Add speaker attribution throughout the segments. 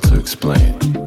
Speaker 1: to
Speaker 2: explain.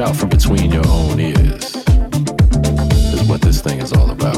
Speaker 2: Out from between your own ears, is what this thing is all about.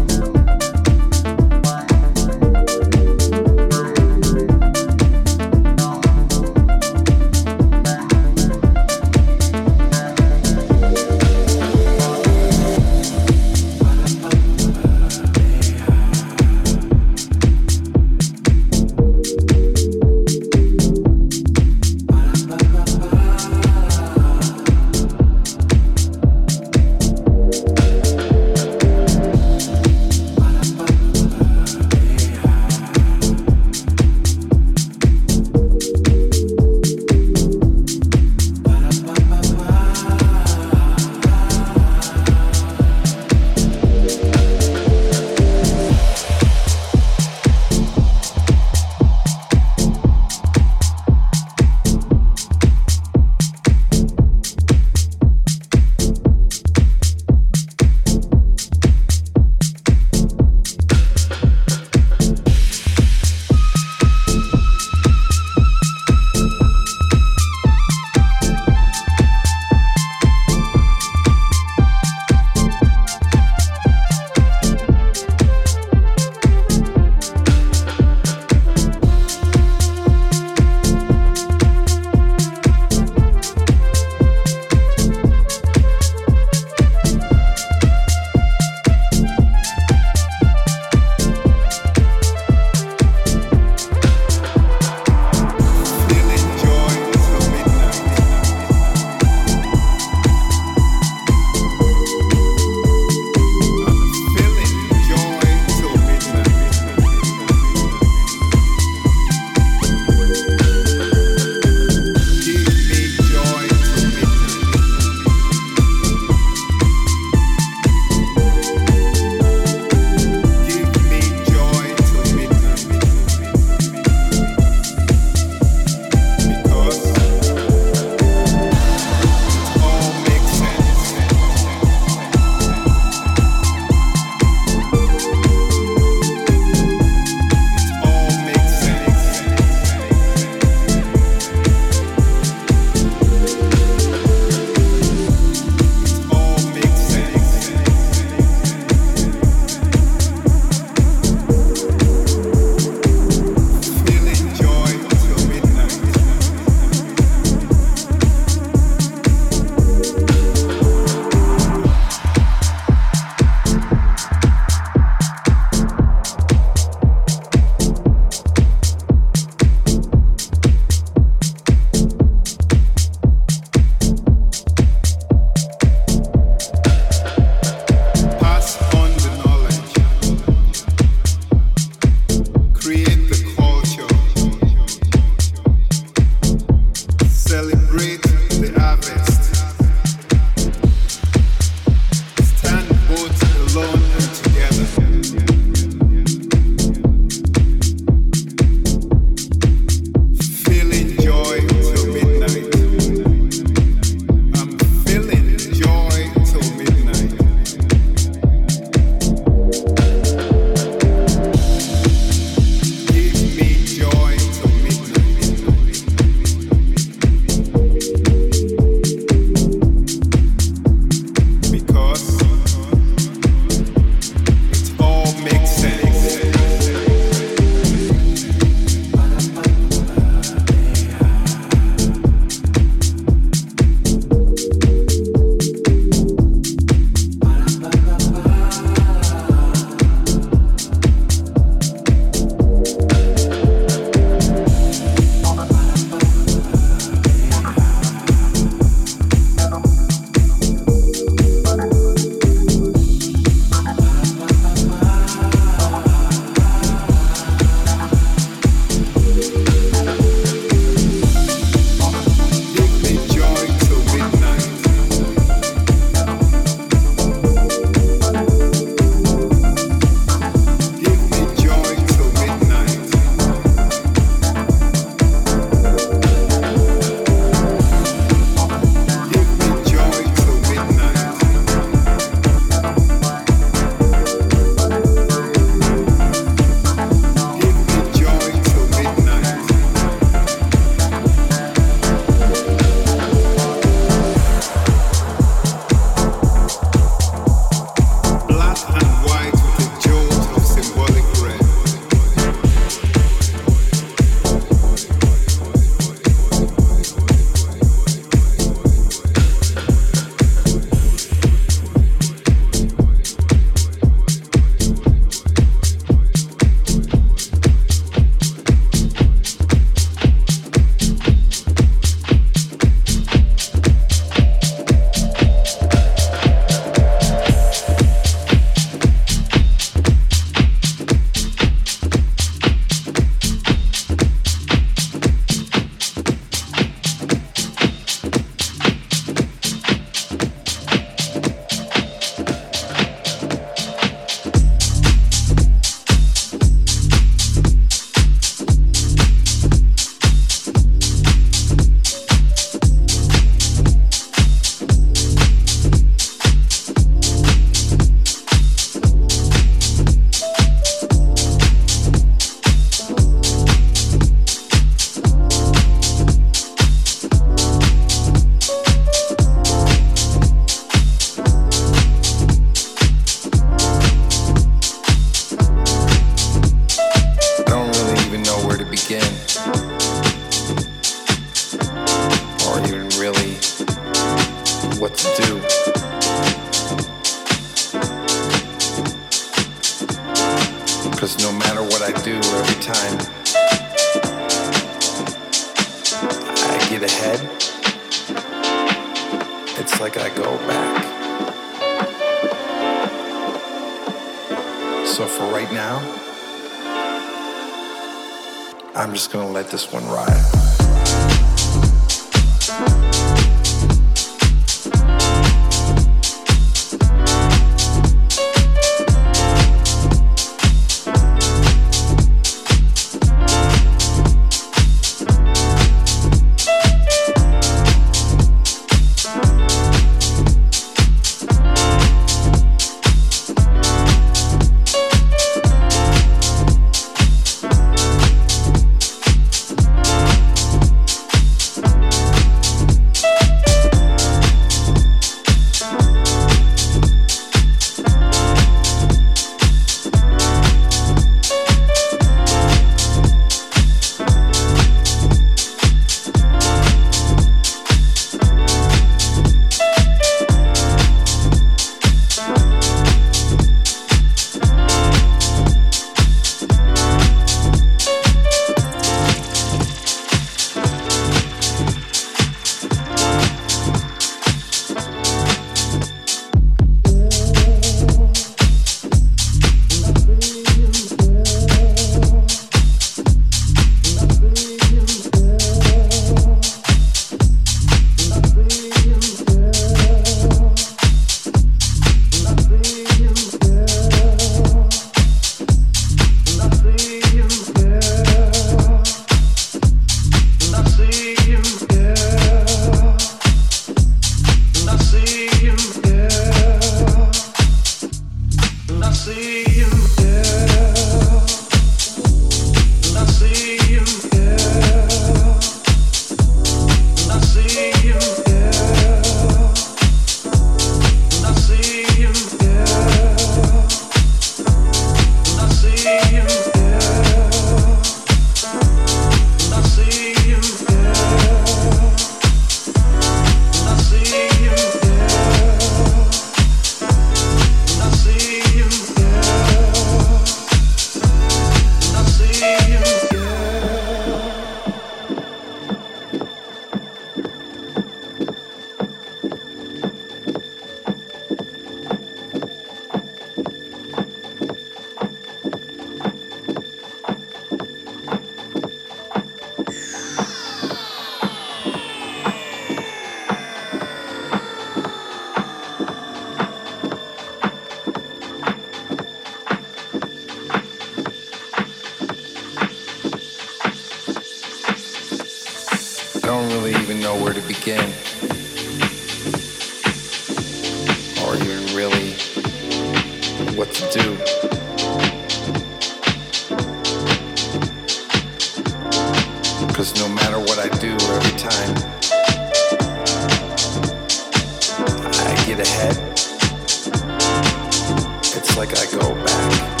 Speaker 2: like
Speaker 3: I go back.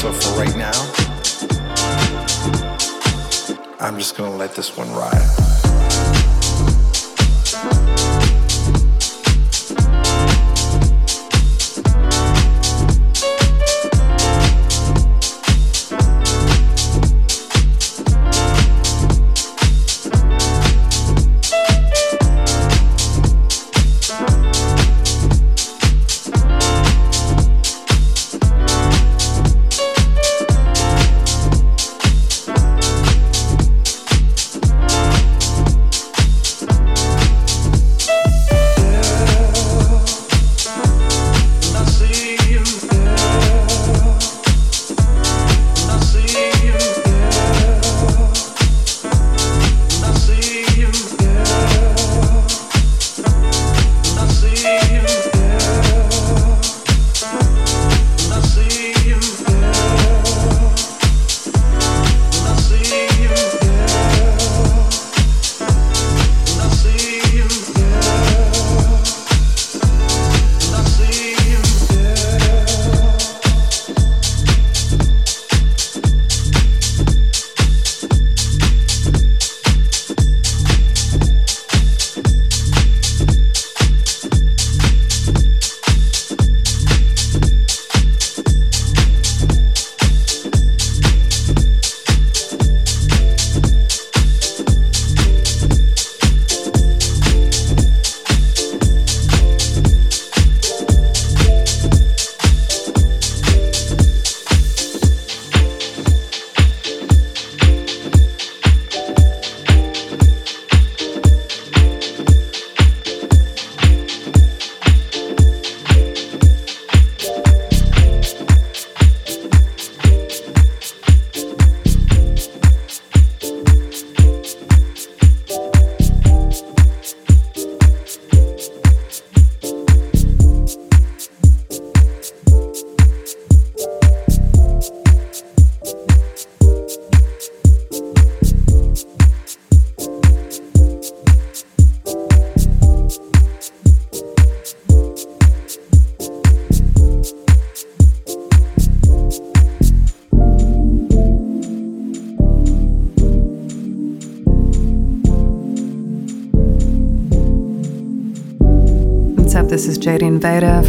Speaker 3: So for right now, I'm just gonna let this one ride.
Speaker 4: With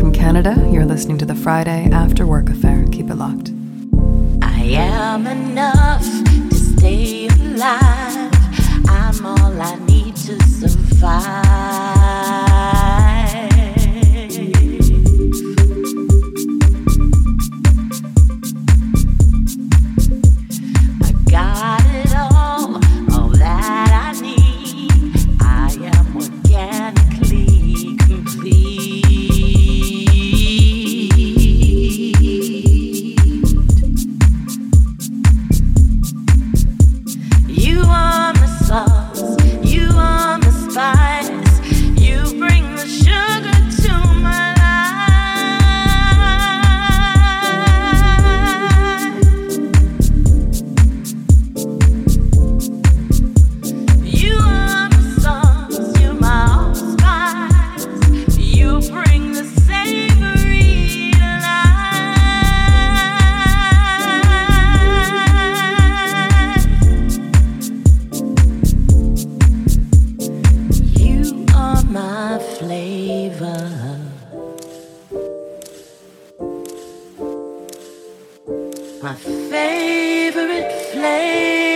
Speaker 5: my favorite flavor.